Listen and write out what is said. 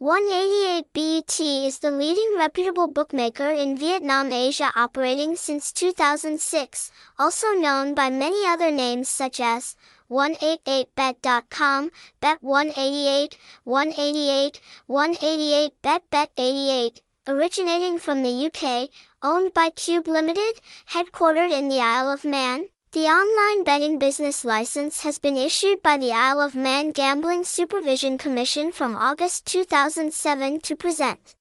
188BET is the leading reputable bookmaker in Vietnam Asia operating since 2006, also known by many other names such as 188bet.com, Bet188, 188, 188bet, Bet88, originating from the UK, owned by Cube Limited, headquartered in the Isle of Man. The online betting business license has been issued by the Isle of Man Gambling Supervision Commission from August 2007 to present.